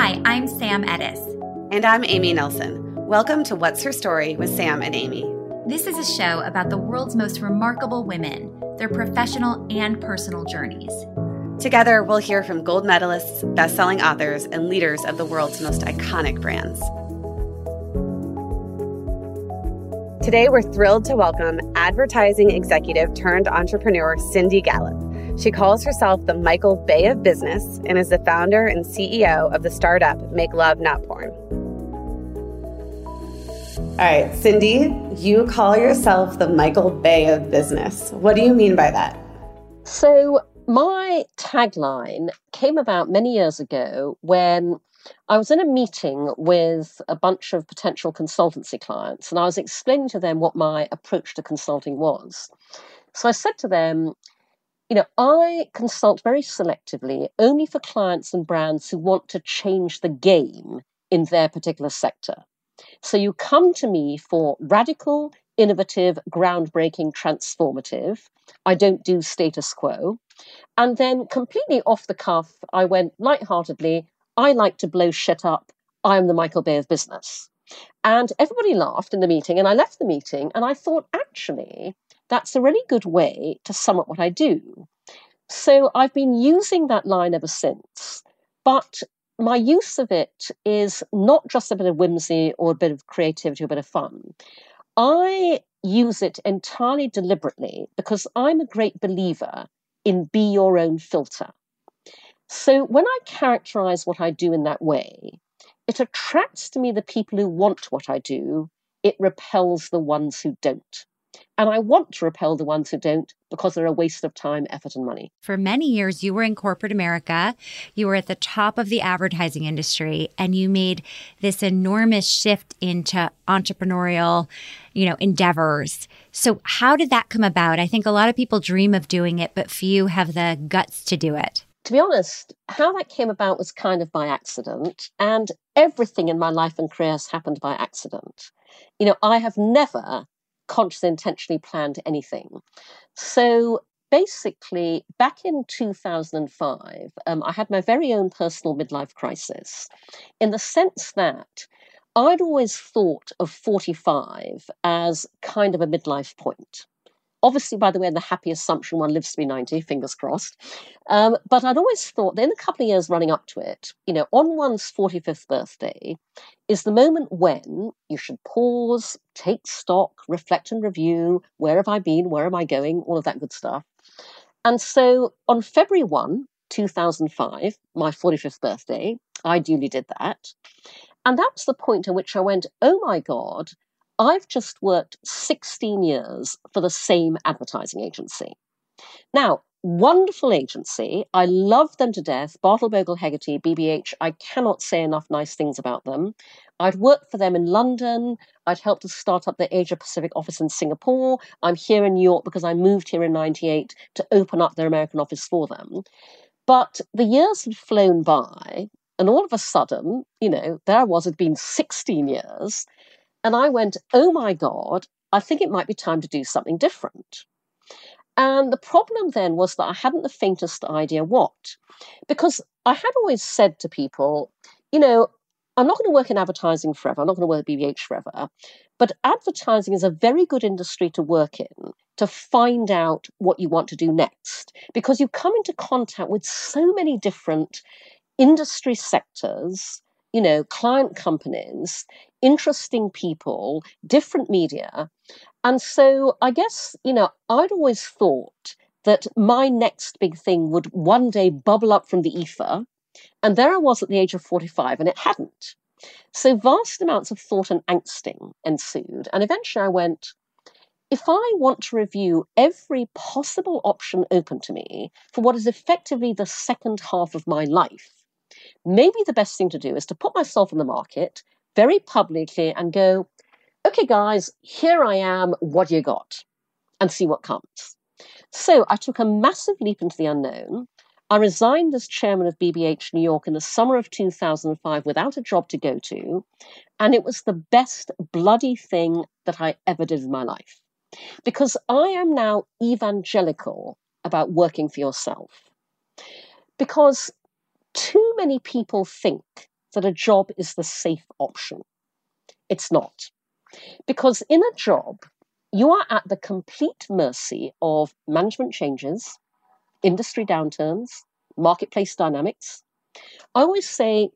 Hi, I'm Sam Ades. And I'm Amy Nelson. Welcome to What's Her Story with Sam and Amy. This is a show about the world's most remarkable women, their professional and personal journeys. Together, we'll hear from gold medalists, best selling authors, and leaders of the world's most iconic brands. Today, we're thrilled to welcome advertising executive turned entrepreneur Cindy Gallop. She calls herself the Michael Bay of business and is the founder and CEO of the startup Make Love Not Porn. All right, Cindy, you call yourself the Michael Bay of business. What do you mean by that? So, my tagline came about many years ago when I was in a meeting with a bunch of potential consultancy clients, and I was explaining to them what my approach to consulting was. So I said to them, you know, I consult very selectively only for clients and brands who want to change the game in their particular sector. So you come to me for radical, innovative, groundbreaking, transformative. I don't do status quo. And then completely off the cuff, I went lightheartedly, I like to blow shit up. I'm the Michael Bay of business. And everybody laughed in the meeting, and I left the meeting, and I thought, actually, that's a really good way to sum up what I do. So I've been using that line ever since. But my use of it is not just a bit of whimsy or a bit of creativity or a bit of fun. I use it entirely deliberately because I'm a great believer in be your own filter. So when I characterize what I do in that way, it attracts to me the people who want what I do, it repels the ones who don't. And I want to repel the ones who don't because they're a waste of time, effort, and money. For many years, you were in corporate America. You were at the top of the advertising industry, and you made this enormous shift into entrepreneurial, you know, endeavors. So, how did that come about? I think a lot of people dream of doing it, but few have the guts to do it. To be honest, how that came about was kind of by accident, and everything in my life and career has happened by accident. You know, I have never consciously intentionally planned anything. So basically, back in 2005, um, I had my very own personal midlife crisis in the sense that I'd always thought of 45 as kind of a midlife point obviously, by the way, the happy assumption one lives to be 90, fingers crossed. Um, but I'd always thought that in a couple of years running up to it, you know, on one's 45th birthday is the moment when you should pause, take stock, reflect and review where have I been, where am I going, all of that good stuff. And so on February 1, 2005, my 45th birthday, I duly did that. And that was the point at which I went, oh my God, I've just worked 16 years for the same advertising agency. Now, wonderful agency. I love them to death. Bartle Bogle Hegarty, BBH. I cannot say enough nice things about them. I'd worked for them in London. I'd helped to start up the Asia Pacific office in Singapore. I'm here in New York because I moved here in 98 to open up their American office for them. But the years had flown by, and all of a sudden, you know, there I was, it had been 16 years, and I went, oh my God, I think it might be time to do something different. And the problem then was that I hadn't the faintest idea what. Because I had always said to people, you know, I'm not going to work in advertising forever. I'm not going to work at BBH forever. But advertising is a very good industry to work in to find out what you want to do next because you come into contact with so many different industry sectors you know, client companies, interesting people, different media. And so I guess, you know, I'd always thought that my next big thing would one day bubble up from the ether. And there I was at the age of 45, and it hadn't. So vast amounts of thought and angsting ensued. And eventually I went, if I want to review every possible option open to me for what is effectively the second half of my life, maybe the best thing to do is to put myself in the market very publicly and go, okay, guys, here I am, what do you got? And see what comes. So I took a massive leap into the unknown. I resigned as chairman of BBH New York in the summer of 2005 without a job to go to. And it was the best bloody thing that I ever did in my life. Because I am now evangelical about working for yourself. Because too many people think that a job is the safe option. It's not. Because in a job, you are at the complete mercy of management changes, industry downturns, marketplace dynamics. I always say,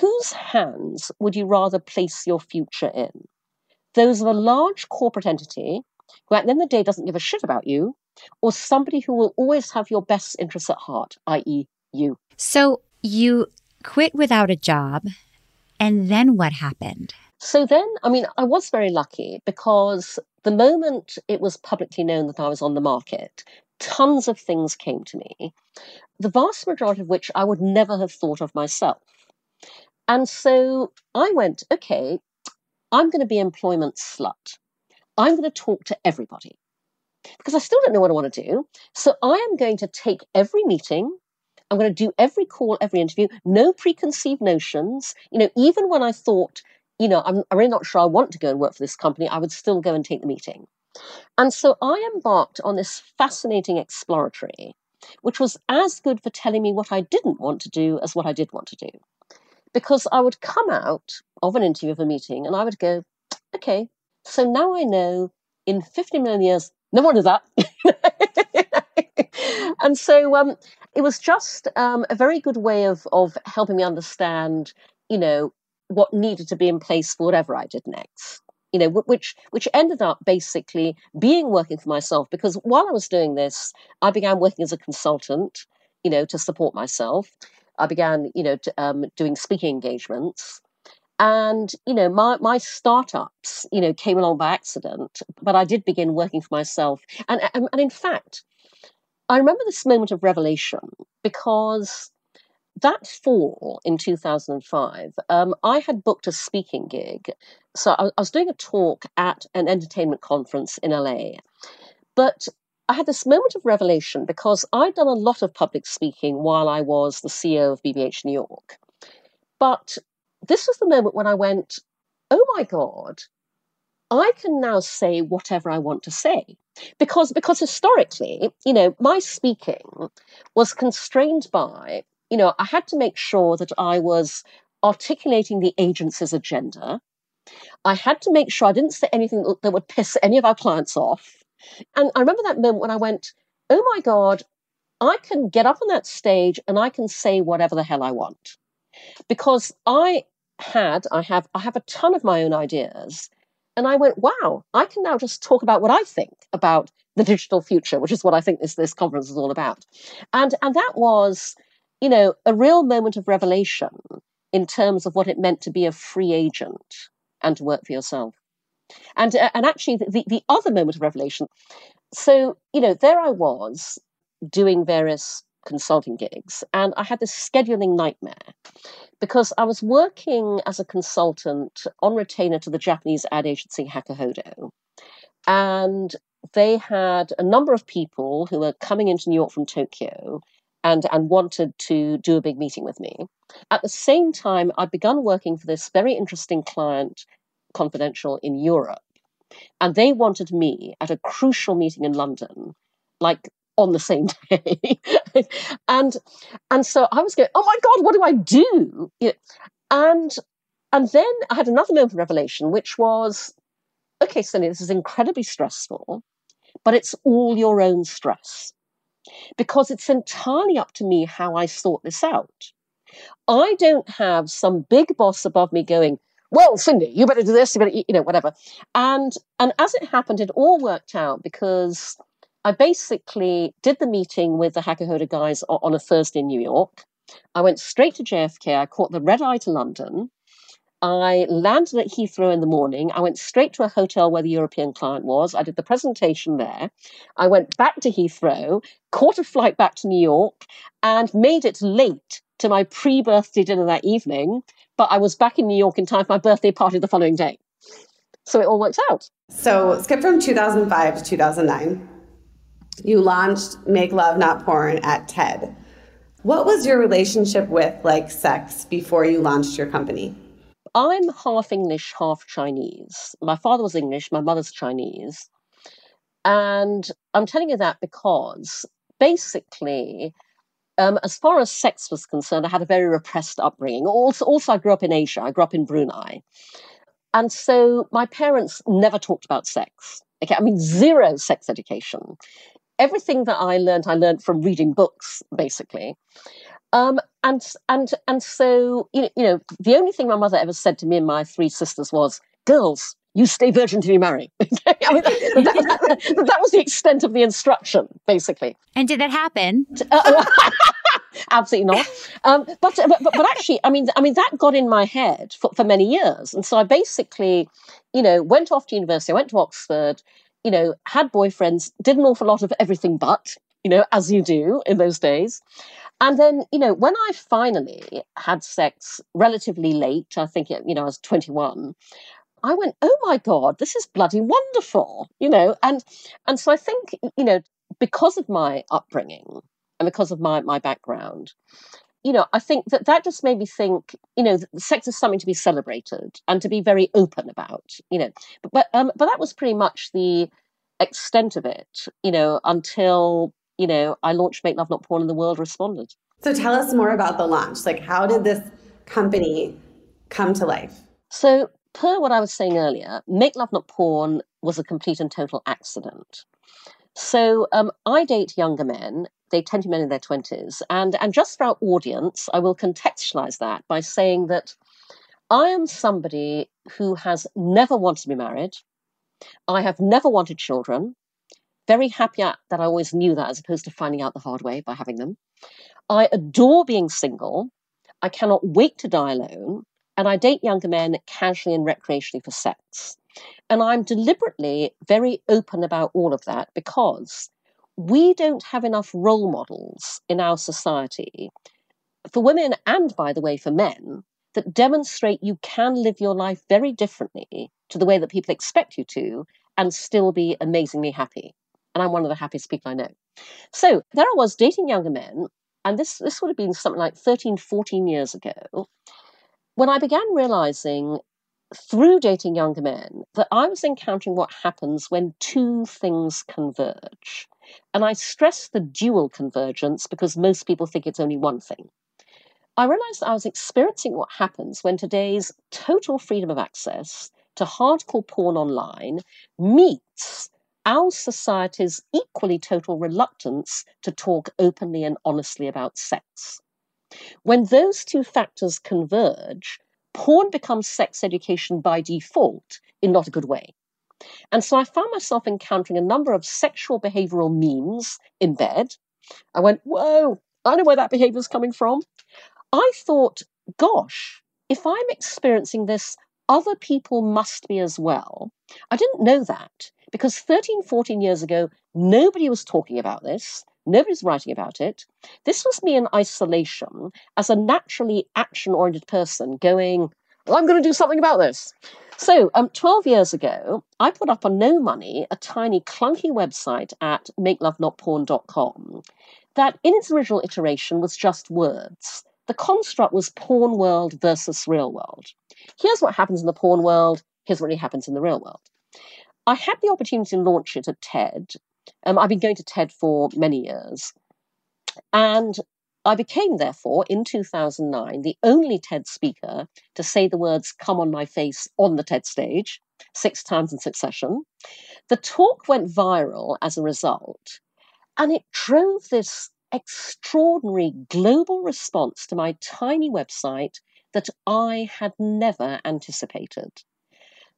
whose hands would you rather place your future in? Those of a large corporate entity who at the end of the day doesn't give a shit about you, or somebody who will always have your best interests at heart, i.e., you. So you quit without a job, and then what happened? So then, I mean, I was very lucky because the moment it was publicly known that I was on the market, tons of things came to me, the vast majority of which I would never have thought of myself. And so I went, okay, I'm going to be employment slut. I'm going to talk to everybody because I still don't know what I want to do. So I am going to take every meeting. I'm going to do every call, every interview, no preconceived notions. You know, even when I thought, you know, I'm, I'm really not sure I want to go and work for this company, I would still go and take the meeting. And so I embarked on this fascinating exploratory, which was as good for telling me what I didn't want to do as what I did want to do. Because I would come out of an interview of a meeting and I would go, okay, so now I know in 50 million years, no one does that. and so um, it was just um, a very good way of, of helping me understand, you know, what needed to be in place for whatever I did next. You know, which which ended up basically being working for myself because while I was doing this, I began working as a consultant, you know, to support myself. I began, you know, to, um, doing speaking engagements. And, you know, my, my startups, you know, came along by accident, but I did begin working for myself. And, and, and in fact, I remember this moment of revelation because that fall in 2005, um, I had booked a speaking gig. So I, I was doing a talk at an entertainment conference in LA. But I had this moment of revelation because I'd done a lot of public speaking while I was the CEO of BBH New York. But this was the moment when I went, oh my God, I can now say whatever I want to say. Because, because historically, you know, my speaking was constrained by, you know, I had to make sure that I was articulating the agency's agenda. I had to make sure I didn't say anything that would piss any of our clients off. And I remember that moment when I went, oh my God, I can get up on that stage and I can say whatever the hell I want. Because I had, I have, I have a ton of my own ideas. And I went, wow, I can now just talk about what I think about the digital future, which is what I think this, this conference is all about. And, and that was, you know, a real moment of revelation in terms of what it meant to be a free agent and to work for yourself. And, uh, and actually, the, the other moment of revelation, so, you know, there I was doing various consulting gigs, and I had this scheduling nightmare because I was working as a consultant on retainer to the Japanese ad agency Hakuhodo. And they had a number of people who were coming into New York from Tokyo and, and wanted to do a big meeting with me. At the same time, I'd begun working for this very interesting client, Confidential, in Europe. And they wanted me at a crucial meeting in London, like on the same day. and and so I was going, oh my God, what do I do? And and then I had another moment of revelation, which was, okay, Cindy, this is incredibly stressful, but it's all your own stress. Because it's entirely up to me how I sort this out. I don't have some big boss above me going, well, Cindy, you better do this, you better, you know, whatever. And and as it happened, it all worked out because I basically did the meeting with the Hakuhodo guys on a Thursday in New York. I went straight to JFK. I caught the red eye to London. I landed at Heathrow in the morning. I went straight to a hotel where the European client was. I did the presentation there. I went back to Heathrow, caught a flight back to New York, and made it late to my pre birthday dinner that evening. But I was back in New York in time for my birthday party the following day. So it all worked out. So skip from 2005 to 2009 you launched Make Love Not Porn at TED. What was your relationship with like sex before you launched your company? I'm half English, half Chinese. My father was English, my mother's Chinese. And I'm telling you that because basically, um, as far as sex was concerned, I had a very repressed upbringing. Also, also, I grew up in Asia. I grew up in Brunei. And so my parents never talked about sex. Okay, I mean, zero sex education. Everything that I learned, I learned from reading books, basically. Um, and and and so you know, you know, the only thing my mother ever said to me and my three sisters was, "Girls, you stay virgin till you marry." I mean, that, that, that, was the extent of the instruction, basically. And did that happen? Uh, absolutely not. Um, but, but but actually, I mean, I mean that got in my head for, for many years, and so I basically, you know, went off to university. I went to Oxford. You know, had boyfriends, did an awful lot of everything but, you know, as you do in those days. And then, you know, when I finally had sex relatively late, I think, you know, I was 21, I went, oh my God, this is bloody wonderful, you know. And, and so I think, you know, because of my upbringing and because of my, my background, you know, I think that that just made me think, you know, sex is something to be celebrated and to be very open about, you know. But but, um, but that was pretty much the extent of it, you know, until you know, I launched Make Love Not Porn and the world responded. So tell us more about the launch. Like, how did this company come to life? So, per what I was saying earlier, Make Love Not Porn was a complete and total accident. So, um, I date younger men. They tend to be men in their 20s. And, and just for our audience, I will contextualize that by saying that I am somebody who has never wanted to be married. I have never wanted children very happy that I always knew that as opposed to finding out the hard way by having them. I adore being single. I cannot wait to die alone. And I date younger men casually and recreationally for sex. And I'm deliberately very open about all of that because we don't have enough role models in our society for women and, by the way, for men that demonstrate you can live your life very differently to the way that people expect you to and still be amazingly happy and I'm one of the happiest people I know. So there I was dating younger men, and this, this would have been something like 13, 14 years ago, when I began realizing through dating younger men that I was encountering what happens when two things converge. And I stress the dual convergence because most people think it's only one thing. I realized I was experiencing what happens when today's total freedom of access to hardcore porn online meets our society's equally total reluctance to talk openly and honestly about sex. When those two factors converge, porn becomes sex education by default in not a good way. And so I found myself encountering a number of sexual behavioral memes in bed. I went, whoa, I know where that behavior is coming from. I thought, gosh, if I'm experiencing this, other people must be as well. I didn't know that because 13, 14 years ago, nobody was talking about this. Nobody's writing about it. This was me in isolation as a naturally action oriented person going, well, I'm going to do something about this. So, um, 12 years ago, I put up on no money a tiny clunky website at makelovenotporn.com that, in its original iteration, was just words. The construct was porn world versus real world. Here's what happens in the porn world, here's what really happens in the real world. I had the opportunity to launch it at TED. Um, I've been going to TED for many years. And I became, therefore, in 2009, the only TED speaker to say the words come on my face on the TED stage six times in succession. The talk went viral as a result, and it drove this extraordinary global response to my tiny website that I had never anticipated.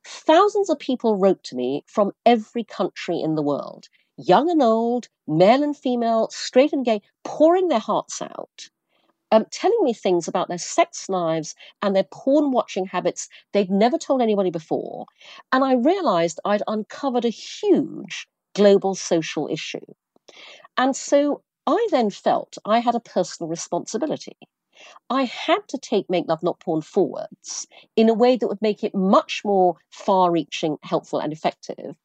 Thousands of people wrote to me from every country in the world, young and old, male and female, straight and gay, pouring their hearts out, um, telling me things about their sex lives and their porn watching habits they'd never told anybody before. And I realized I'd uncovered a huge global social issue. And so I then felt I had a personal responsibility. I had to take Make Love Not Porn forwards in a way that would make it much more far reaching, helpful, and effective.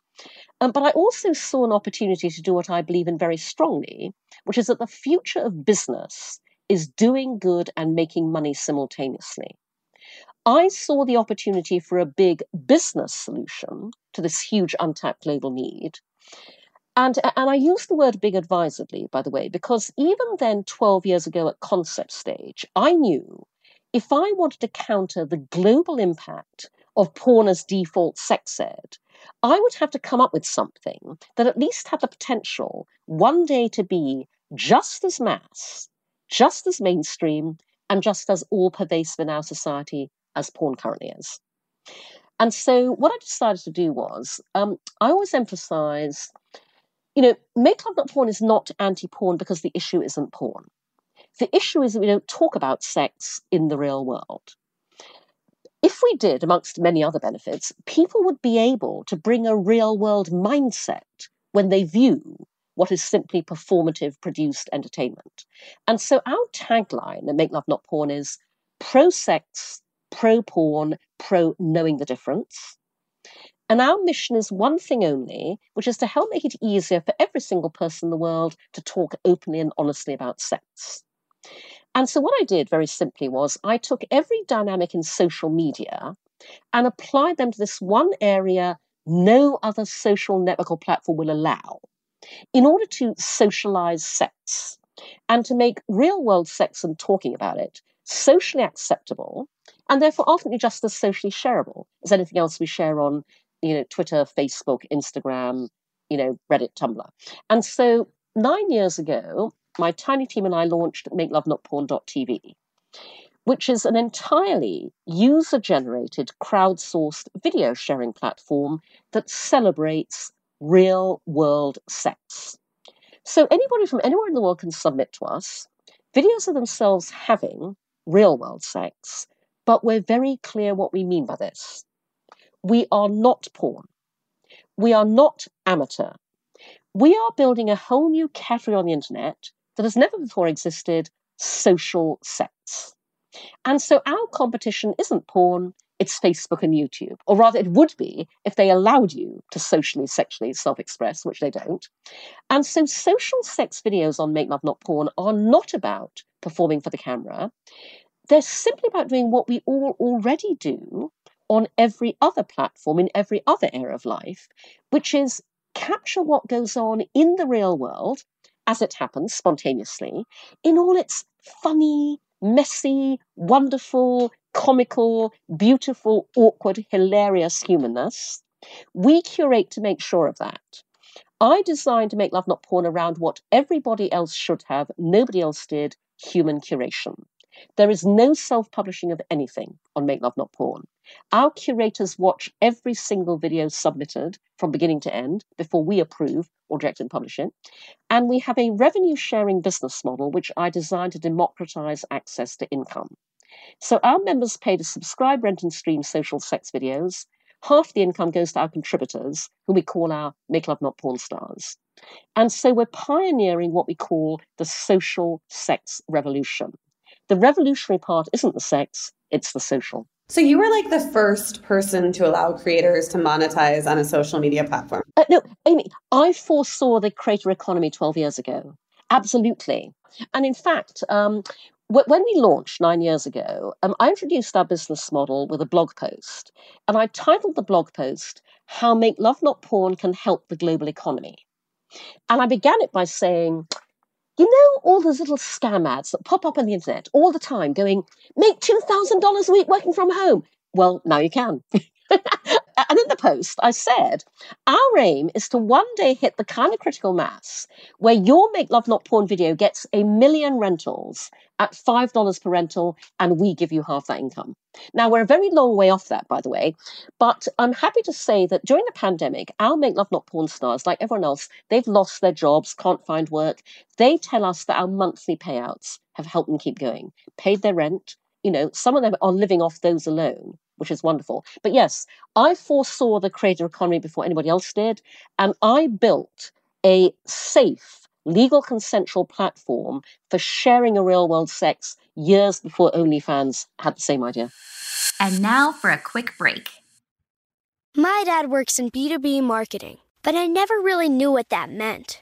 Um, but I also saw an opportunity to do what I believe in very strongly, which is that the future of business is doing good and making money simultaneously. I saw the opportunity for a big business solution to this huge untapped global need. And, and I use the word big advisedly, by the way, because even then, 12 years ago at concept stage, I knew if I wanted to counter the global impact of porn as default sex ed, I would have to come up with something that at least had the potential one day to be just as mass, just as mainstream, and just as all pervasive in our society as porn currently is. And so, what I decided to do was, um, I always emphasize you know, Make Love Not Porn is not anti porn because the issue isn't porn. The issue is that we don't talk about sex in the real world. If we did, amongst many other benefits, people would be able to bring a real world mindset when they view what is simply performative produced entertainment. And so our tagline at Make Love Not Porn is pro sex, pro porn, pro knowing the difference. And our mission is one thing only, which is to help make it easier for every single person in the world to talk openly and honestly about sex. And so, what I did very simply was I took every dynamic in social media and applied them to this one area no other social network or platform will allow in order to socialize sex and to make real world sex and talking about it socially acceptable and therefore ultimately just as socially shareable as anything else we share on you know, Twitter, Facebook, Instagram, you know, Reddit, Tumblr. And so nine years ago, my tiny team and I launched MakeLoveNotPorn.tv, which is an entirely user generated, crowdsourced video sharing platform that celebrates real world sex. So anybody from anywhere in the world can submit to us videos of themselves having real world sex, but we're very clear what we mean by this. We are not porn. We are not amateur. We are building a whole new category on the internet that has never before existed social sex. And so our competition isn't porn, it's Facebook and YouTube. Or rather, it would be if they allowed you to socially, sexually self express, which they don't. And so social sex videos on Make Love Not Porn are not about performing for the camera. They're simply about doing what we all already do on every other platform in every other area of life, which is capture what goes on in the real world as it happens spontaneously in all its funny, messy, wonderful, comical, beautiful, awkward, hilarious humanness. We curate to make sure of that. I designed to make Love Not Porn around what everybody else should have, nobody else did human curation. There is no self publishing of anything on Make Love Not Porn. Our curators watch every single video submitted from beginning to end before we approve or direct and publish it. And we have a revenue sharing business model which I designed to democratize access to income. So our members pay to subscribe, rent, and stream social sex videos. Half the income goes to our contributors, who we call our Make Love Not Porn stars. And so we're pioneering what we call the social sex revolution. The revolutionary part isn't the sex, it's the social. So you were like the first person to allow creators to monetize on a social media platform. Uh, no, Amy, I foresaw the creator economy 12 years ago. Absolutely. And in fact, um, when we launched nine years ago, um, I introduced our business model with a blog post. And I titled the blog post, How Make Love Not Porn Can Help the Global Economy. And I began it by saying, you know, all those little scam ads that pop up on the internet all the time going, make $2,000 a week working from home. Well, now you can. and in the post, I said, our aim is to one day hit the kind of critical mass where your Make Love Not Porn video gets a million rentals at $5 per rental, and we give you half that income. Now, we're a very long way off that, by the way, but I'm happy to say that during the pandemic, our Make Love Not Porn stars, like everyone else, they've lost their jobs, can't find work. They tell us that our monthly payouts have helped them keep going, paid their rent. You know, some of them are living off those alone which is wonderful. But yes, I foresaw the creator economy before anybody else did, and I built a safe, legal consensual platform for sharing a real world sex years before OnlyFans had the same idea. And now for a quick break. My dad works in B2B marketing, but I never really knew what that meant.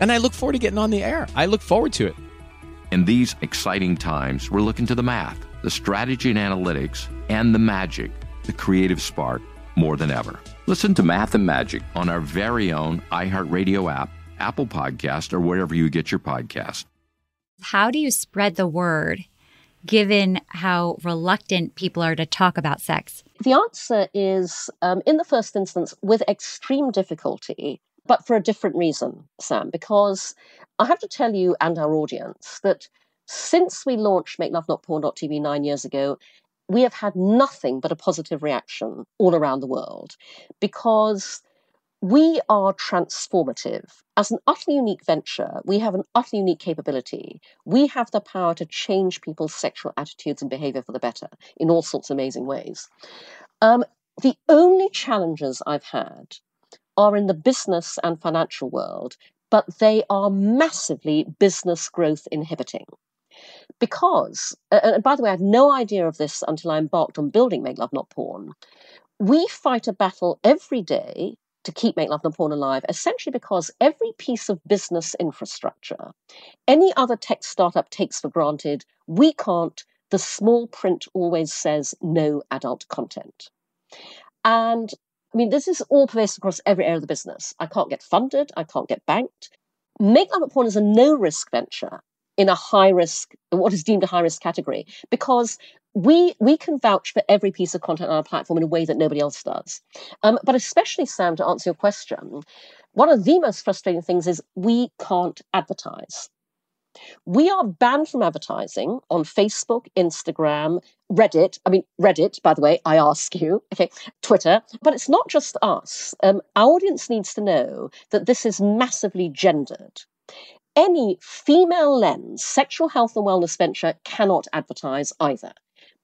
and I look forward to getting on the air. I look forward to it. In these exciting times, we're looking to the math, the strategy and analytics, and the magic, the creative spark, more than ever. Listen to Math and Magic on our very own iHeartRadio app Apple Podcast, or wherever you get your podcast. How do you spread the word given how reluctant people are to talk about sex? The answer is, um, in the first instance, with extreme difficulty, but for a different reason, Sam, because I have to tell you and our audience that since we launched Make Love Not Porn.tv nine years ago, we have had nothing but a positive reaction all around the world because we are transformative. As an utterly unique venture, we have an utterly unique capability. We have the power to change people's sexual attitudes and behavior for the better in all sorts of amazing ways. Um, the only challenges I've had are in the business and financial world, but they are massively business growth inhibiting. Because, and by the way, I had no idea of this until I embarked on building Make Love Not Porn. We fight a battle every day to keep Make Love Not Porn alive, essentially because every piece of business infrastructure, any other tech startup takes for granted, we can't. The small print always says no adult content. And I mean, this is all pervasive across every area of the business. I can't get funded, I can't get banked. Make Love Not Porn is a no risk venture in a high risk, what is deemed a high risk category, because we we can vouch for every piece of content on our platform in a way that nobody else does. Um, but especially, Sam, to answer your question, one of the most frustrating things is we can't advertise. We are banned from advertising on Facebook, Instagram, Reddit. I mean, Reddit, by the way, I ask you, okay, Twitter. But it's not just us. Um, our audience needs to know that this is massively gendered. Any female lens sexual health and wellness venture cannot advertise either.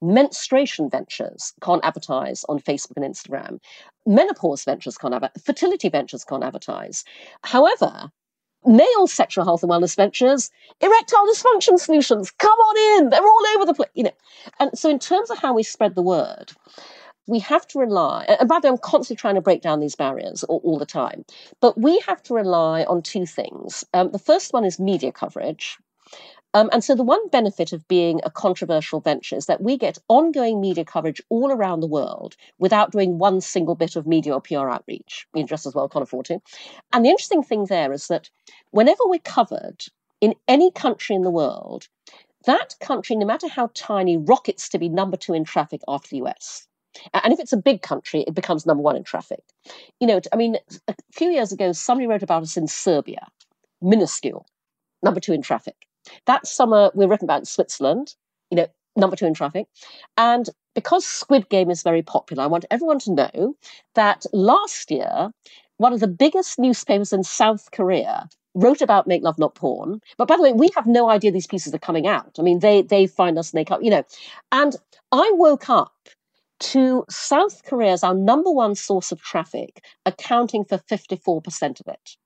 Menstruation ventures can't advertise on Facebook and Instagram. Menopause ventures can't advertise. Fertility ventures can't advertise. However, male sexual health and wellness ventures, erectile dysfunction solutions, come on in. They're all over the place, you know. And so, in terms of how we spread the word, we have to rely, and by the way, I'm constantly trying to break down these barriers all, all the time, but we have to rely on two things. Um, the first one is media coverage. Um, and so, the one benefit of being a controversial venture is that we get ongoing media coverage all around the world without doing one single bit of media or PR outreach. We just as well can't afford to. And the interesting thing there is that whenever we're covered in any country in the world, that country, no matter how tiny, rockets to be number two in traffic after the US. And if it's a big country, it becomes number one in traffic. You know, I mean, a few years ago, somebody wrote about us in Serbia, minuscule, number two in traffic. That summer, we're written about in Switzerland, you know, number two in traffic. And because Squid Game is very popular, I want everyone to know that last year, one of the biggest newspapers in South Korea wrote about Make Love Not Porn. But by the way, we have no idea these pieces are coming out. I mean, they they find us and they come, you know. And I woke up to South Korea as our number one source of traffic, accounting for 54% of it.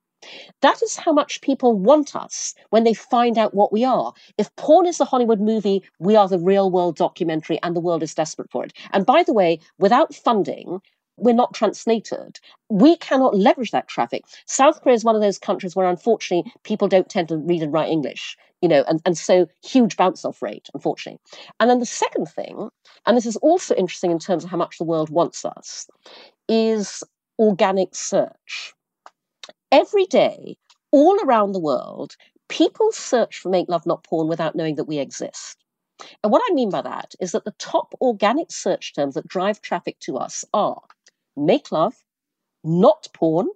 That is how much people want us when they find out what we are. If porn is the Hollywood movie, we are the real world documentary, and the world is desperate for it. And by the way, without funding, we're not translated. We cannot leverage that traffic. South Korea is one of those countries where, unfortunately, people don't tend to read and write English, you know, and, and so huge bounce off rate, unfortunately. And then the second thing, and this is also interesting in terms of how much the world wants us, is organic search every day, all around the world, people search for Make Love Not Porn without knowing that we exist. And what I mean by that is that the top organic search terms that drive traffic to us are make love, not porn,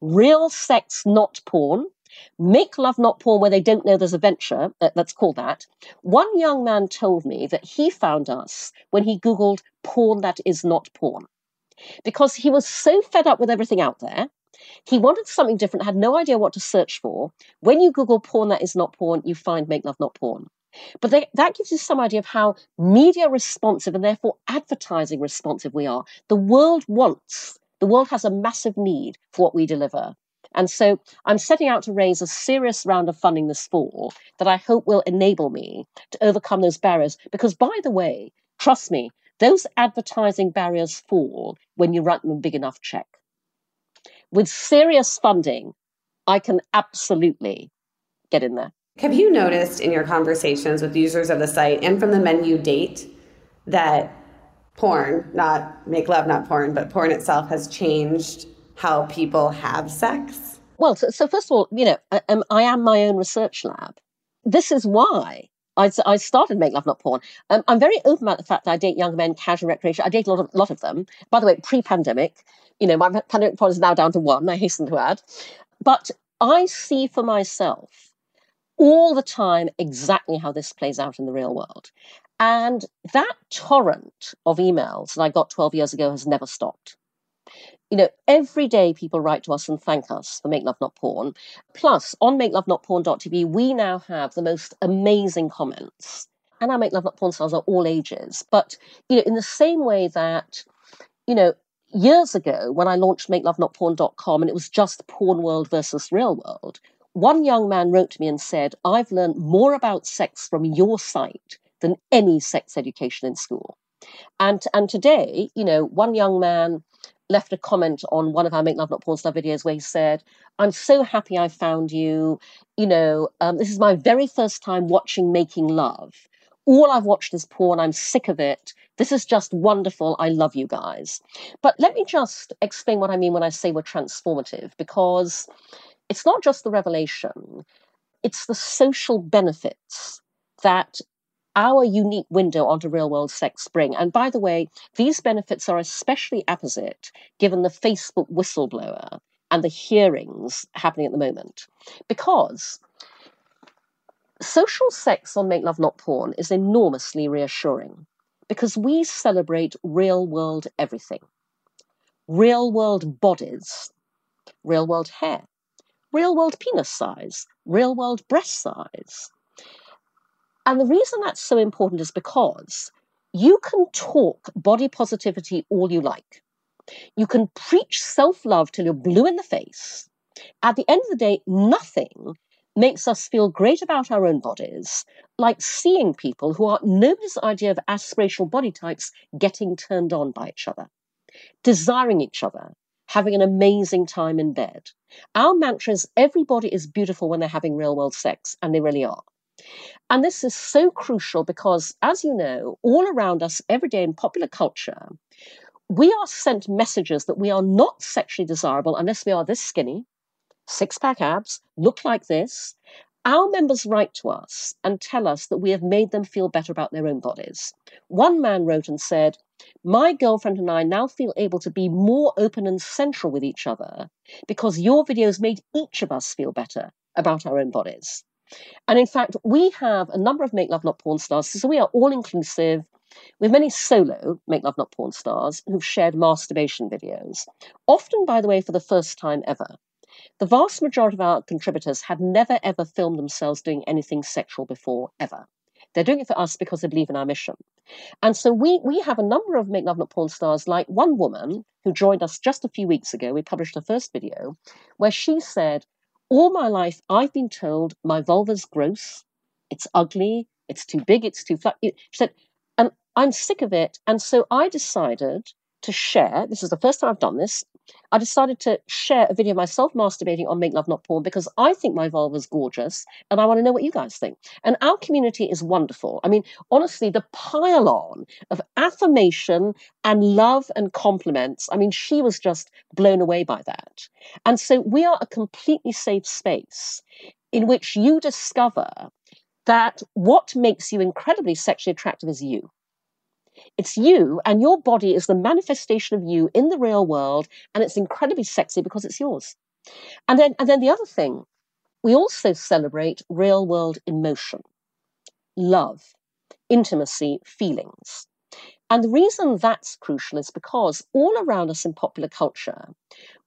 real sex, not porn, make love, not porn, where they don't know there's a venture, uh, let's call that. One young man told me that he found us when he Googled porn that is not porn. Because he was so fed up with everything out there, he wanted something different, had no idea what to search for. When you Google porn that is not porn, you find make love not porn. But they, that gives you some idea of how media responsive and therefore advertising responsive we are. The world wants, the world has a massive need for what we deliver. And so I'm setting out to raise a serious round of funding this fall that I hope will enable me to overcome those barriers. Because, by the way, trust me, those advertising barriers fall when you write them a big enough check with serious funding, I can absolutely get in there. Have you noticed in your conversations with users of the site and from the men you date that porn, not make love, not porn, but porn itself has changed how people have sex? Well, so, so first of all, you know, I, um, I, am my own research lab. This is why I, I started Make Love Not Porn. Um, I'm very open about the fact that I date young men, casual recreation. I date a lot of, lot of them. By the way, pre-pandemic, you know, my pandemic pod is now down to one, I hasten to add. But I see for myself all the time exactly how this plays out in the real world. And that torrent of emails that I got 12 years ago has never stopped. You know, every day people write to us and thank us for Make Love Not Porn. Plus, on makelovenotporn.tv, we now have the most amazing comments. And our Make Love Not Porn stars are all ages. But, you know, in the same way that, you know, years ago when I launched makelovenotporn.com and it was just porn world versus real world, one young man wrote to me and said, I've learned more about sex from your site than any sex education in school. And, and today, you know, one young man left a comment on one of our Make Love Not Porn Star videos where he said, I'm so happy I found you. You know, um, this is my very first time watching Making Love. All I've watched is porn. I'm sick of it. This is just wonderful. I love you guys. But let me just explain what I mean when I say we're transformative, because it's not just the revelation, it's the social benefits that our unique window onto real world sex bring. And by the way, these benefits are especially apposite given the Facebook whistleblower and the hearings happening at the moment. Because Social sex on Make Love Not Porn is enormously reassuring because we celebrate real world everything real world bodies, real world hair, real world penis size, real world breast size. And the reason that's so important is because you can talk body positivity all you like. You can preach self love till you're blue in the face. At the end of the day, nothing makes us feel great about our own bodies like seeing people who are nobody's idea of aspirational body types getting turned on by each other, desiring each other, having an amazing time in bed. Our mantra is everybody is beautiful when they're having real world sex, and they really are. And this is so crucial because, as you know, all around us every day in popular culture, we are sent messages that we are not sexually desirable unless we are this skinny, six pack abs, look like this. Our members write to us and tell us that we have made them feel better about their own bodies. One man wrote and said, My girlfriend and I now feel able to be more open and central with each other because your videos made each of us feel better about our own bodies. And in fact, we have a number of Make Love Not Porn stars, so we are all inclusive. We have many solo Make Love Not Porn stars who've shared masturbation videos, often, by the way, for the first time ever. The vast majority of our contributors had never ever filmed themselves doing anything sexual before, ever. They're doing it for us because they believe in our mission. And so we, we have a number of Make Love Not Porn stars, like one woman who joined us just a few weeks ago. We published her first video where she said, All my life, I've been told my vulva's gross, it's ugly, it's too big, it's too flat. She said, and I'm sick of it. And so I decided to share, this is the first time I've done this, I decided to share a video of myself masturbating on Make Love Not Porn because I think my vulva is gorgeous and I want to know what you guys think. And our community is wonderful. I mean, honestly, the pile on of affirmation and love and compliments, I mean, she was just blown away by that. And so we are a completely safe space in which you discover that what makes you incredibly sexually attractive is you. It's you, and your body is the manifestation of you in the real world, and it's incredibly sexy because it's yours. And then, and then the other thing, we also celebrate real world emotion, love, intimacy, feelings. And the reason that's crucial is because all around us in popular culture,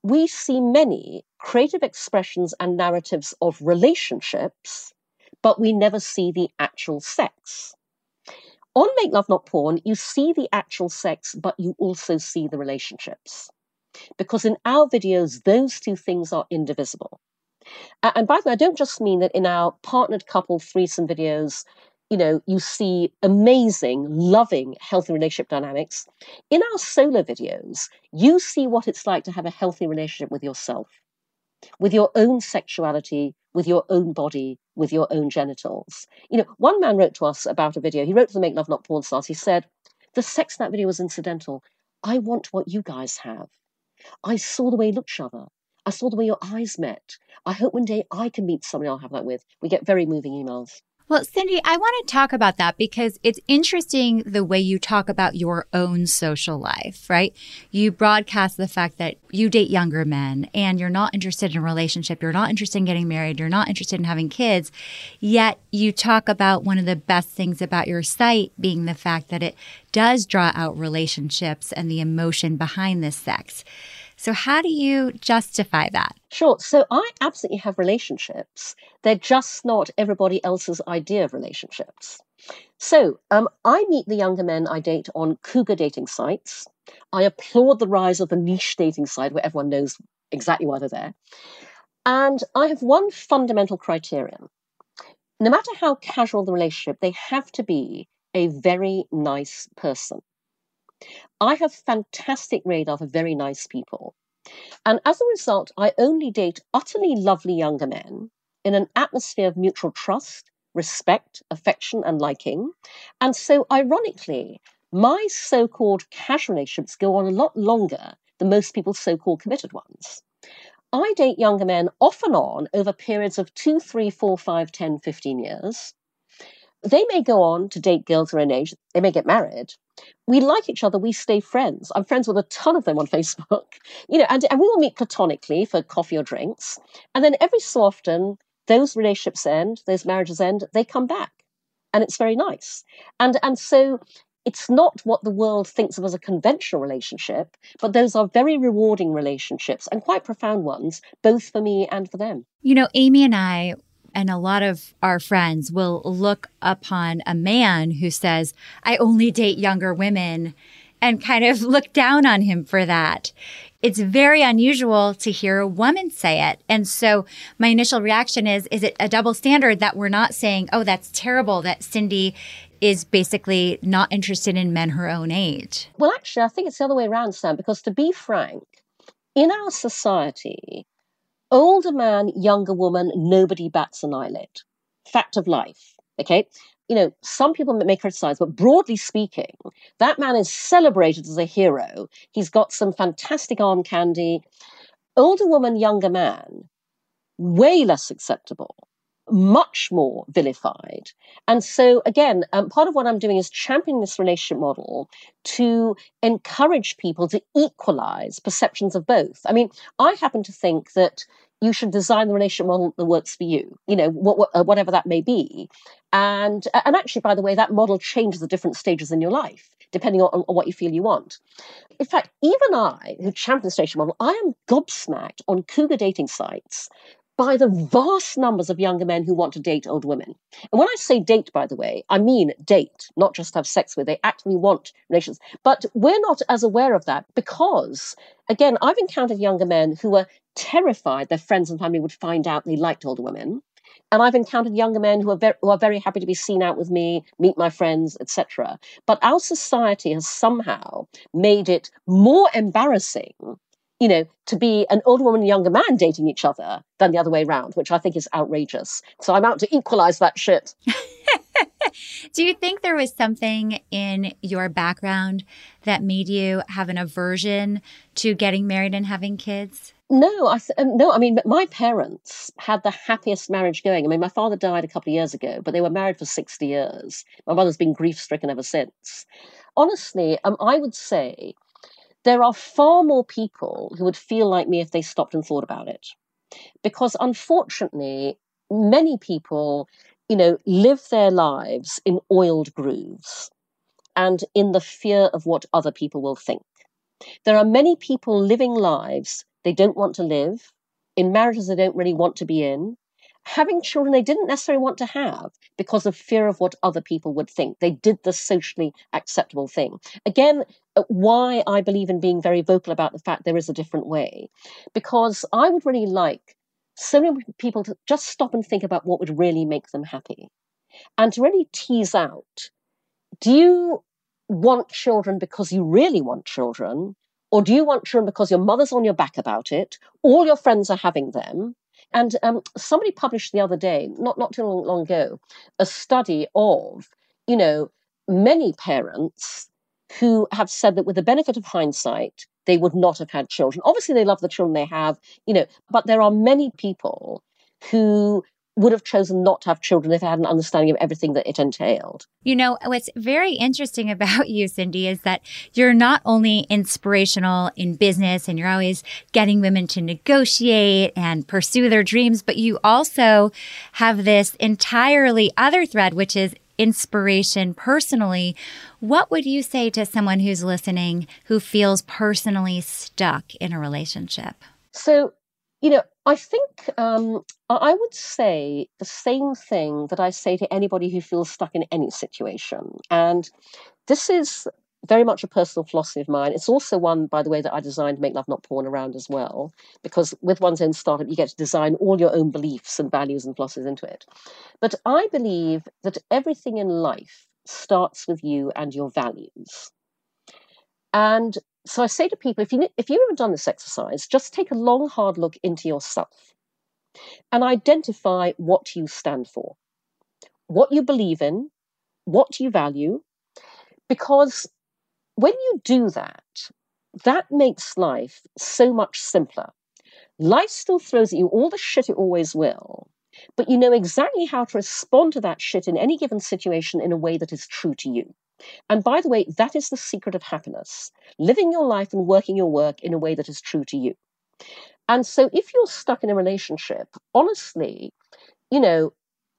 we see many creative expressions and narratives of relationships, but we never see the actual sex. On Make Love Not Porn, you see the actual sex, but you also see the relationships. Because in our videos, those two things are indivisible. And by the way, I don't just mean that in our partnered couple threesome videos, you know, you see amazing, loving, healthy relationship dynamics. In our solo videos, you see what it's like to have a healthy relationship with yourself, with your own sexuality, with your own body, with your own genitals. You know, one man wrote to us about a video. He wrote to the Make Love Not Porn stars. He said, The sex in that video was incidental. I want what you guys have. I saw the way you looked each other. I saw the way your eyes met. I hope one day I can meet somebody I'll have that with. We get very moving emails. Well, Cindy, I want to talk about that because it's interesting the way you talk about your own social life, right? You broadcast the fact that you date younger men and you're not interested in a relationship, you're not interested in getting married, you're not interested in having kids. Yet you talk about one of the best things about your site being the fact that it does draw out relationships and the emotion behind this sex. So, how do you justify that? Sure. So, I absolutely have relationships. They're just not everybody else's idea of relationships. So, um, I meet the younger men I date on cougar dating sites. I applaud the rise of the niche dating site where everyone knows exactly why they're there. And I have one fundamental criterion. No matter how casual the relationship, they have to be a very nice person. I have fantastic radar for very nice people. And as a result, I only date utterly lovely younger men in an atmosphere of mutual trust, respect, affection, and liking. And so, ironically, my so called casual relationships go on a lot longer than most people's so called committed ones. I date younger men off and on over periods of two, three, four, five, 10, 15 years. They may go on to date girls their own age, they may get married, we like each other, we stay friends. I'm friends with a ton of them on Facebook, you know, and, and we will meet platonically for coffee or drinks. And then every so often, those relationships end, those marriages end, they come back. And it's very nice. And and so it's not what the world thinks of as a conventional relationship, but those are very rewarding relationships and quite profound ones, both for me and for them. You know, Amy and I and a lot of our friends will look upon a man who says, I only date younger women and kind of look down on him for that. It's very unusual to hear a woman say it. And so my initial reaction is, is it a double standard that we're not saying, oh, that's terrible that Cindy is basically not interested in men her own age? Well, actually, I think it's the other way around, Sam, because to be frank, in our society, older man, younger woman, nobody bats an eyelid. Fact of life. Okay you know, some people may criticize, but broadly speaking, that man is celebrated as a hero. He's got some fantastic arm candy. Older woman, younger man, way less acceptable, much more vilified. And so, again, um, part of what I'm doing is championing this relationship model to encourage people to equalize perceptions of both. I mean, I happen to think that you should design the relationship model that works for you, you know, what, uh, whatever that may be. And, uh, and actually, by the way, that model changes at different stages in your life, depending on, on what you feel you want. In fact, even I, who champion the station model, I am gobsmacked on cougar dating sites by the vast numbers of younger men who want to date old women. And when I say date, by the way, I mean date, not just have sex with. They actively want relations. But we're not as aware of that because, again, I've encountered younger men who are terrified their friends and family would find out they liked older women. And I've encountered younger men who are very, who are very happy to be seen out with me, meet my friends, etc. But our society has somehow made it more embarrassing you know, to be an older woman and younger man dating each other than the other way around, which I think is outrageous. So I'm out to equalize that shit. Do you think there was something in your background that made you have an aversion to getting married and having kids? No, I um, no. I mean, my parents had the happiest marriage going. I mean, my father died a couple of years ago, but they were married for sixty years. My mother's been grief stricken ever since. Honestly, um, I would say there are far more people who would feel like me if they stopped and thought about it. Because unfortunately, many people, you know, live their lives in oiled grooves and in the fear of what other people will think. There are many people living lives they don't want to live, in marriages they don't really want to be in, having children they didn't necessarily want to have because of fear of what other people would think. They did the socially acceptable thing. Again, uh, why I believe in being very vocal about the fact there is a different way. Because I would really like so many people to just stop and think about what would really make them happy and to really tease out do you want children because you really want children? Or do you want children because your mother's on your back about it? All your friends are having them. And um, somebody published the other day, not not too long, long ago, a study of you know many parents who have said that with the benefit of hindsight, they would not have had children. Obviously, they love the children they have, you know, but there are many people who would have chosen not to have children if they had an understanding of everything that it entailed. You know, what's very interesting about you, Cindy, is that you're not only inspirational in business and you're always getting women to negotiate and pursue their dreams, but you also have this entirely other thread, which is inspiration personally. What would you say to someone who's listening who feels personally stuck in a relationship? So, you know, I think um, I would say the same thing that I say to anybody who feels stuck in any situation. And this is very much a personal philosophy of mine. It's also one, by the way, that I designed Make Love Not Porn around as well, because with one's own startup, you get to design all your own beliefs and values and philosophies into it. But I believe that everything in life starts with you and your values. And so I say to people, if you if you haven't done this exercise, just take a long, hard look into yourself and identify what you stand for, what you believe in, what you value, because when you do that, that makes life so much simpler. Life still throws at you all the shit it always will, but you know exactly how to respond to that shit in any given situation in a way that is true to you. And by the way, that is the secret of happiness living your life and working your work in a way that is true to you. And so if you're stuck in a relationship, honestly, you know,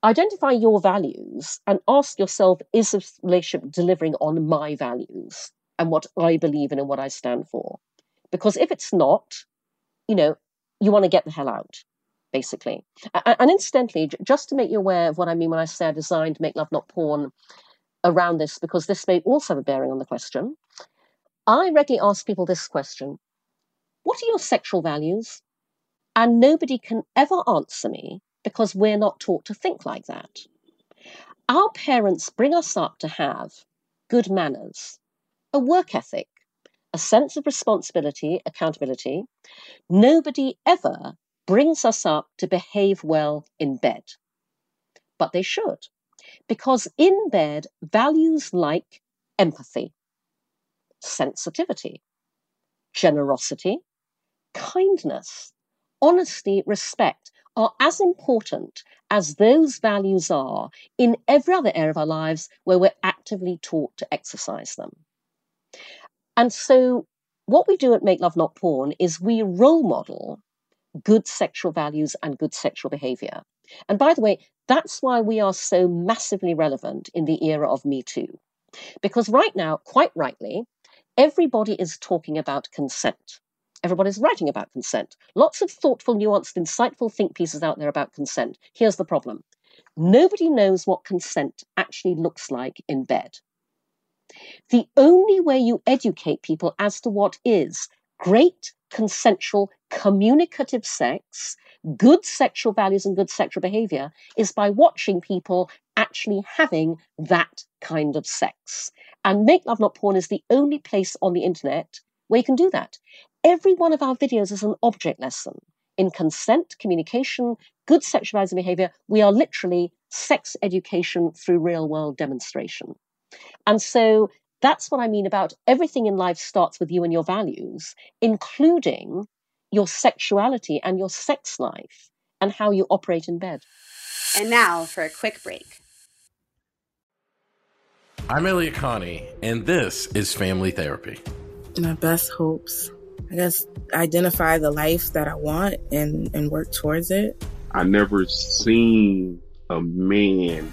identify your values and ask yourself is this relationship delivering on my values and what I believe in and what I stand for? Because if it's not, you know, you want to get the hell out, basically. And, incidentally, just to make you aware of what I mean when I say I designed to Make Love Not Porn around this, because this may also have a bearing on the question, I regularly ask people this question What are your sexual values? And nobody can ever answer me because we're not taught to think like that. Our parents bring us up to have good manners, a work ethic, a sense of responsibility, accountability. Nobody ever brings us up to behave well in bed. But they should, because in bed, values like empathy, sensitivity, generosity, kindness, honesty, respect are as important as those values are in every other area of our lives where we're actively taught to exercise them. And so, what we do at Make Love Not Porn is we role model good sexual values and good sexual behavior. And by the way, that's why we are so massively relevant in the era of Me Too. Because right now, quite rightly, everybody is talking about consent. Everybody's writing about consent. Lots of thoughtful, nuanced, insightful think pieces out there about consent. Here's the problem nobody knows what consent actually looks like in bed. The only way you educate people as to what is great, consensual, communicative sex, good sexual values, and good sexual behavior is by watching people actually having that kind of sex. And Make Love Not Porn is the only place on the internet where you can do that. Every one of our videos is an object lesson in consent, communication, good sexualizing behavior. We are literally sex education through real world demonstration. And so that's what I mean about everything in life starts with you and your values, including your sexuality and your sex life and how you operate in bed. And now for a quick break. I'm Elliott Connie, and this is Family Therapy. My best hopes I guess identify the life that I want and and work towards it. I never seen a man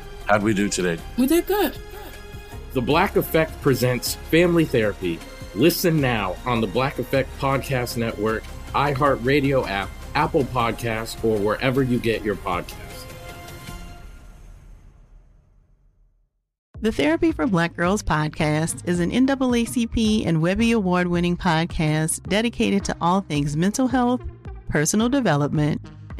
how'd we do today? We did good. The Black Effect presents Family Therapy. Listen now on the Black Effect Podcast Network, iHeartRadio app, Apple Podcasts, or wherever you get your podcasts. The Therapy for Black Girls podcast is an NAACP and Webby Award winning podcast dedicated to all things mental health, personal development,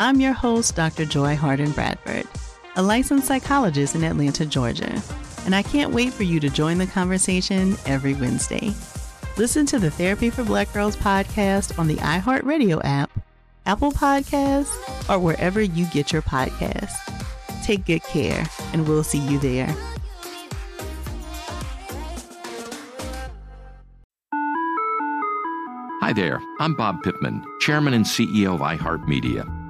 I'm your host, Dr. Joy Harden Bradford, a licensed psychologist in Atlanta, Georgia, and I can't wait for you to join the conversation every Wednesday. Listen to the Therapy for Black Girls podcast on the iHeartRadio app, Apple Podcasts, or wherever you get your podcasts. Take good care, and we'll see you there. Hi there, I'm Bob Pittman, Chairman and CEO of iHeartMedia.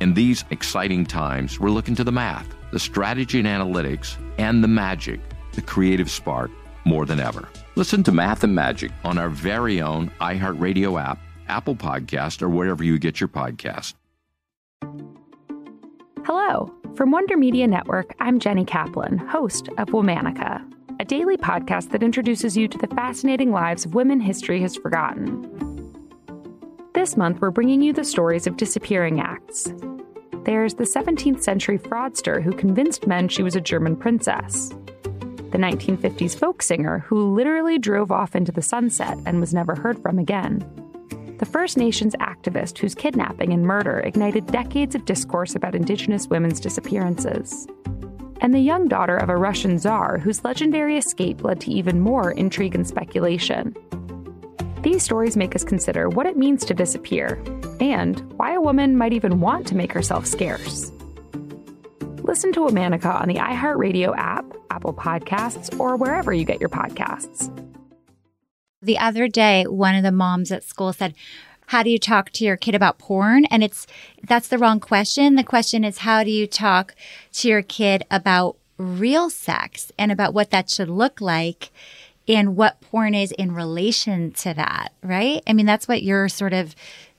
In these exciting times, we're looking to the math, the strategy and analytics, and the magic, the creative spark more than ever. Listen to Math and Magic on our very own iHeartRadio app, Apple Podcast, or wherever you get your podcast. Hello. From Wonder Media Network, I'm Jenny Kaplan, host of Womanica, a daily podcast that introduces you to the fascinating lives of women history has forgotten. This month, we're bringing you the stories of disappearing acts. There's the 17th century fraudster who convinced men she was a German princess the 1950s folk singer who literally drove off into the sunset and was never heard from again. The First Nations activist whose kidnapping and murder ignited decades of discourse about Indigenous women's disappearances. And the young daughter of a Russian czar whose legendary escape led to even more intrigue and speculation. These stories make us consider what it means to disappear and why a woman might even want to make herself scarce. Listen to Womanica on the iHeartRadio app, Apple Podcasts, or wherever you get your podcasts. The other day, one of the moms at school said, how do you talk to your kid about porn? And it's, that's the wrong question. The question is, how do you talk to your kid about real sex and about what that should look like and what porn is in relation to that, right? I mean, that's what you're sort of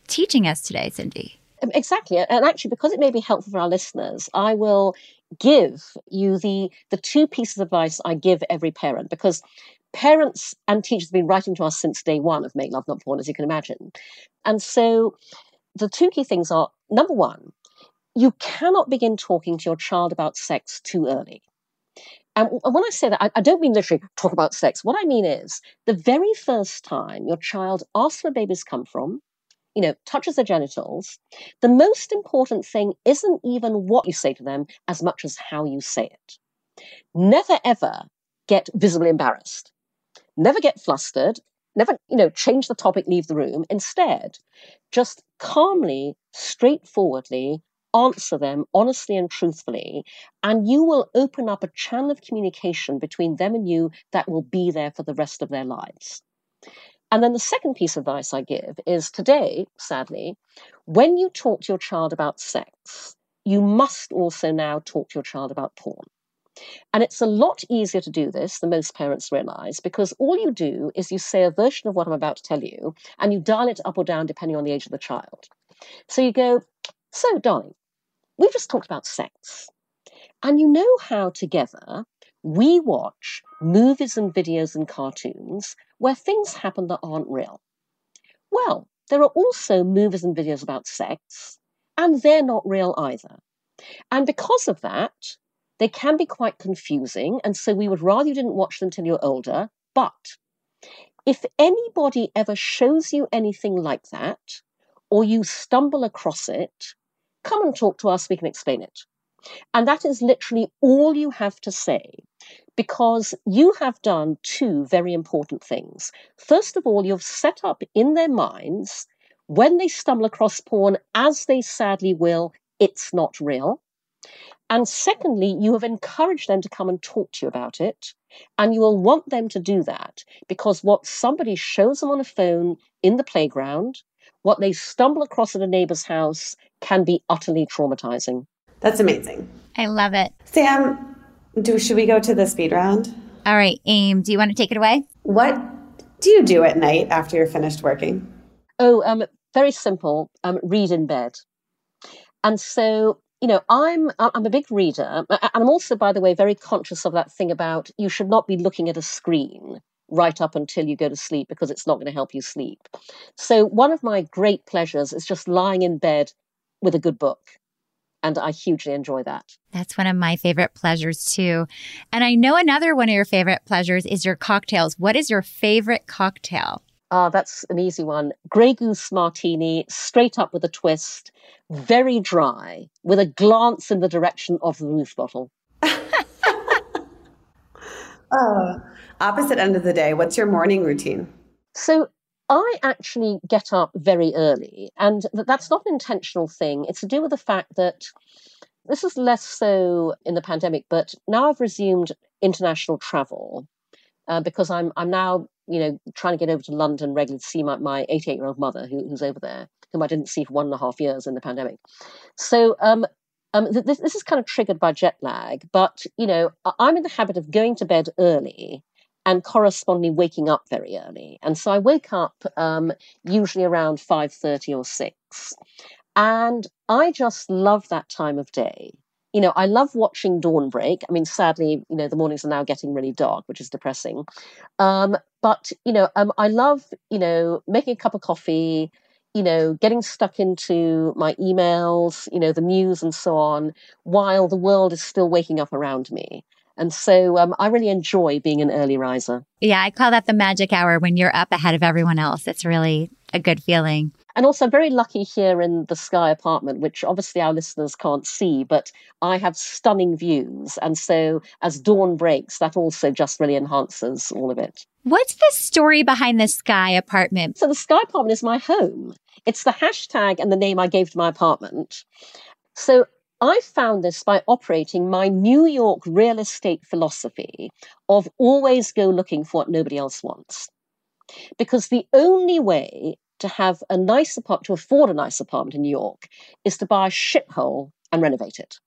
teaching us today, Cindy. Um, exactly. And actually, because it may be helpful for our listeners, I will give you the, the two pieces of advice I give every parent because parents and teachers have been writing to us since day one of Make Love Not Porn, as you can imagine. And so the two key things are number one, you cannot begin talking to your child about sex too early. And when I say that, I, I, don't mean literally talk about sex. What I mean is the very first time your child asks where babies come from, you know, touches their genitals, the most important thing isn't even what you say to them as much as how you say it. Never ever get visibly embarrassed. Never get flustered. Never, you know, change the topic, leave the room. Instead, just calmly, straightforwardly answer them honestly and truthfully, and you will open up a channel of communication between them and you that will be there for the rest of their lives. And then the second piece of advice I give is today, sadly, when you talk to your child about sex, you must also now talk to your child about porn. And it's a lot easier to do this than most parents realize because all you do is you say a version of what I'm about to tell you and you dial it up or down depending on the age of the child. So you go, So, darling, we've just talked about sex. And you know how together we watch movies and videos and cartoons where things happen that aren't real. Well, there are also movies and videos about sex, and they're not real either. And because of that, they can be quite confusing, and so we would rather you didn't watch them till you're older. But if anybody ever shows you anything like that, or you stumble across it, come and talk to us, we can explain it. And that is literally all you have to say because you have done two very important things. First of all, you've set up in their minds, when they stumble across porn, as they sadly will, it's not real. And secondly, you have encouraged them to come and talk to you about it. And you will want them to do that because what somebody shows them on a phone in the playground, what they stumble across at a neighbor's house, can be utterly traumatizing. That's amazing. I love it. Sam, do should we go to the speed round? All right, Aim, do you want to take it away? What do you do at night after you're finished working? Oh, um, very simple. Um, read in bed. And so, you know, I'm I'm a big reader, and I'm also, by the way, very conscious of that thing about you should not be looking at a screen right up until you go to sleep because it's not going to help you sleep. So, one of my great pleasures is just lying in bed with a good book and I hugely enjoy that. That's one of my favorite pleasures too. And I know another one of your favorite pleasures is your cocktails. What is your favorite cocktail? Ah, that's an easy one. Grey Goose Martini, straight up with a twist, very dry, with a glance in the direction of the vermouth bottle. Oh, opposite end of the day. What's your morning routine? So I actually get up very early, and that's not an intentional thing. It's to do with the fact that this is less so in the pandemic, but now I've resumed international travel uh, because I'm I'm now you know trying to get over to London regularly to see my, my 88 year old mother who, who's over there, whom I didn't see for one and a half years in the pandemic. So um, um, th- this, this is kind of triggered by jet lag, but you know I'm in the habit of going to bed early and correspondingly waking up very early. And so I wake up um, usually around 5.30 or 6. And I just love that time of day. You know, I love watching dawn break. I mean, sadly, you know, the mornings are now getting really dark, which is depressing. Um, but, you know, um, I love, you know, making a cup of coffee, you know, getting stuck into my emails, you know, the news and so on, while the world is still waking up around me. And so um, I really enjoy being an early riser. Yeah, I call that the magic hour when you're up ahead of everyone else. It's really a good feeling. And also, I'm very lucky here in the Sky apartment, which obviously our listeners can't see, but I have stunning views. And so, as dawn breaks, that also just really enhances all of it. What's the story behind the Sky apartment? So, the Sky apartment is my home. It's the hashtag and the name I gave to my apartment. So, I found this by operating my New York real estate philosophy of always go looking for what nobody else wants. Because the only way to have a nice apartment, to afford a nice apartment in New York, is to buy a shithole and renovate it.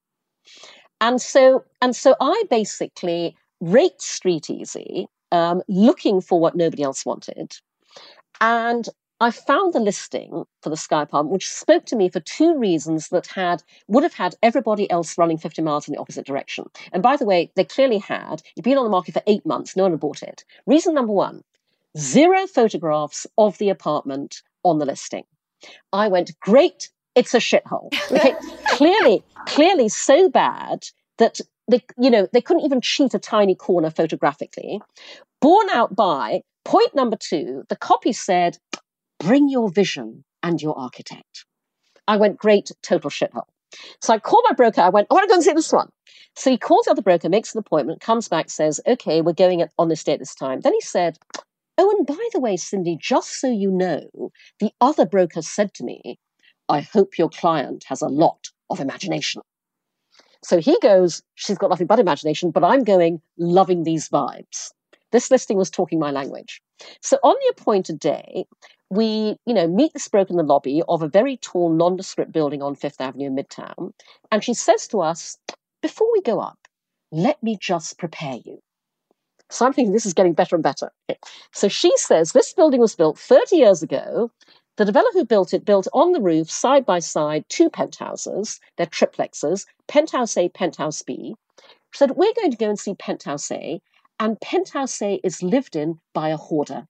And so, and so I basically rate StreetEasy, um, looking for what nobody else wanted. And I found the listing for the Sky Apartment, which spoke to me for two reasons that had would have had everybody else running 50 miles in the opposite direction. And by the way, they clearly had. It'd been on the market for eight months, no one had bought it. Reason number one zero photographs of the apartment on the listing. I went, great, it's a shithole. Okay, clearly, clearly so bad that they, you know, they couldn't even cheat a tiny corner photographically. Borne out by point number two, the copy said, bring your vision and your architect. I went, great, total shithole. So I called my broker. I went, I want to go and see this one. So he calls the other broker, makes an appointment, comes back, says, okay, we're going on this date this time. Then he said, Oh, and by the way, Cindy, just so you know, the other broker said to me, I hope your client has a lot of imagination. So he goes, She's got nothing but imagination, but I'm going, loving these vibes. This listing was talking my language. So on the appointed day, we, you know, meet this broker in the lobby of a very tall, nondescript building on Fifth Avenue in Midtown. And she says to us, Before we go up, let me just prepare you. So I'm thinking this is getting better and better. So she says this building was built 30 years ago. The developer who built it built on the roof, side by side, two penthouses. They're triplexes, penthouse A, penthouse B. She said, We're going to go and see penthouse A, and penthouse A is lived in by a hoarder.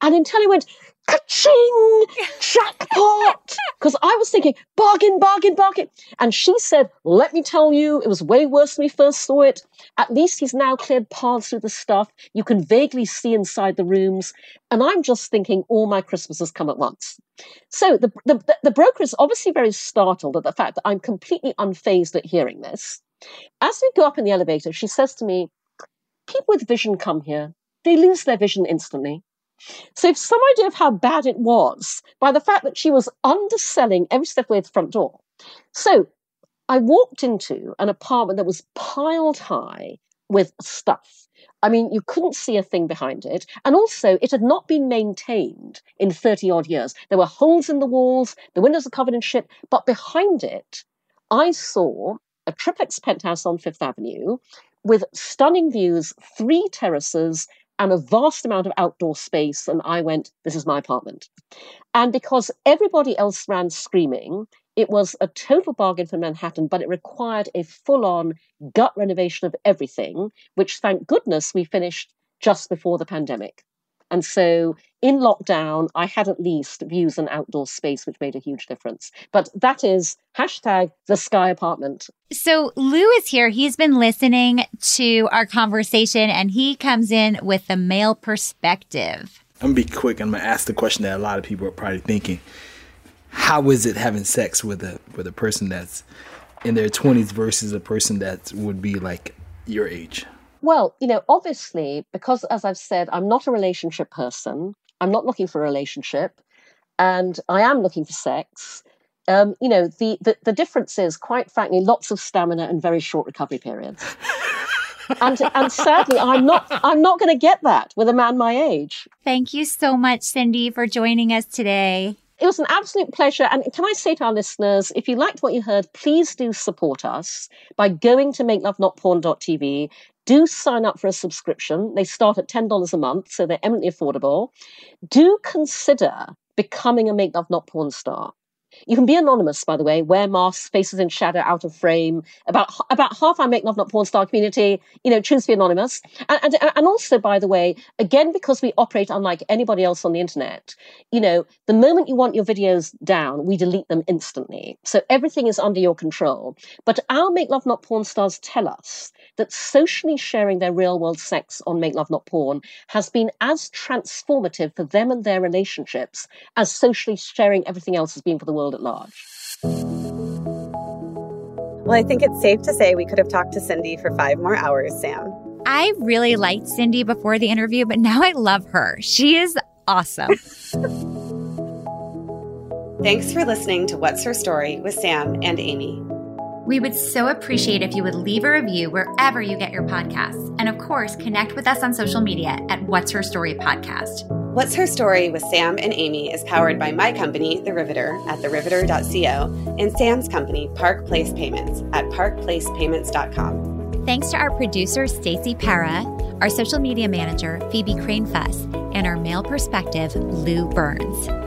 And until he went, ka-ching, jackpot. Because I was thinking, bargain, bargain, bargain. And she said, let me tell you, it was way worse when we first saw it. At least he's now cleared paths through the stuff. You can vaguely see inside the rooms. And I'm just thinking, all my Christmases come at once. So the, the, the broker is obviously very startled at the fact that I'm completely unfazed at hearing this. As we go up in the elevator, she says to me, people with vision come here. They lose their vision instantly. So, if some idea of how bad it was by the fact that she was underselling every step away to the front door. So, I walked into an apartment that was piled high with stuff. I mean, you couldn't see a thing behind it. And also, it had not been maintained in 30 odd years. There were holes in the walls, the windows were covered in shit. But behind it, I saw a triplex penthouse on Fifth Avenue with stunning views, three terraces, and a vast amount of outdoor space. And I went, this is my apartment. And because everybody else ran screaming, it was a total bargain for Manhattan, but it required a full on gut renovation of everything, which thank goodness we finished just before the pandemic. And so in lockdown, I had at least views and outdoor space, which made a huge difference. But that is hashtag the sky apartment. So Lou is here. He's been listening to our conversation and he comes in with the male perspective. I'm gonna be quick. I'm gonna ask the question that a lot of people are probably thinking. How is it having sex with a with a person that's in their 20s versus a person that would be like your age? Well, you know, obviously, because as I've said, I'm not a relationship person. I'm not looking for a relationship, and I am looking for sex. Um, you know, the, the the difference is, quite frankly, lots of stamina and very short recovery periods. and and sadly, I'm not I'm not going to get that with a man my age. Thank you so much, Cindy, for joining us today. It was an absolute pleasure. And can I say to our listeners, if you liked what you heard, please do support us by going to makelovenotporn.tv do sign up for a subscription. They start at $10 a month, so they're eminently affordable. Do consider becoming a Make Love Not Porn star. You can be anonymous, by the way, wear masks, faces in shadow, out of frame. About about half our Make Love Not Porn star community, you know, choose to be anonymous. And, and, and also, by the way, again, because we operate unlike anybody else on the internet, you know, the moment you want your videos down, we delete them instantly. So everything is under your control. But our Make Love Not Porn stars tell us that socially sharing their real world sex on Make Love Not Porn has been as transformative for them and their relationships as socially sharing everything else has been for the world at large. Well, I think it's safe to say we could have talked to Cindy for five more hours, Sam. I really liked Cindy before the interview, but now I love her. She is awesome. Thanks for listening to What's Her Story with Sam and Amy. We would so appreciate if you would leave a review wherever you get your podcasts. And of course, connect with us on social media at What's Her Story Podcast. What's Her Story with Sam and Amy is powered by my company, The Riveter, at theriveter.co, and Sam's company, Park Place Payments, at parkplacepayments.com. Thanks to our producer, Stacey Para, our social media manager, Phoebe Crane Fuss, and our male perspective, Lou Burns.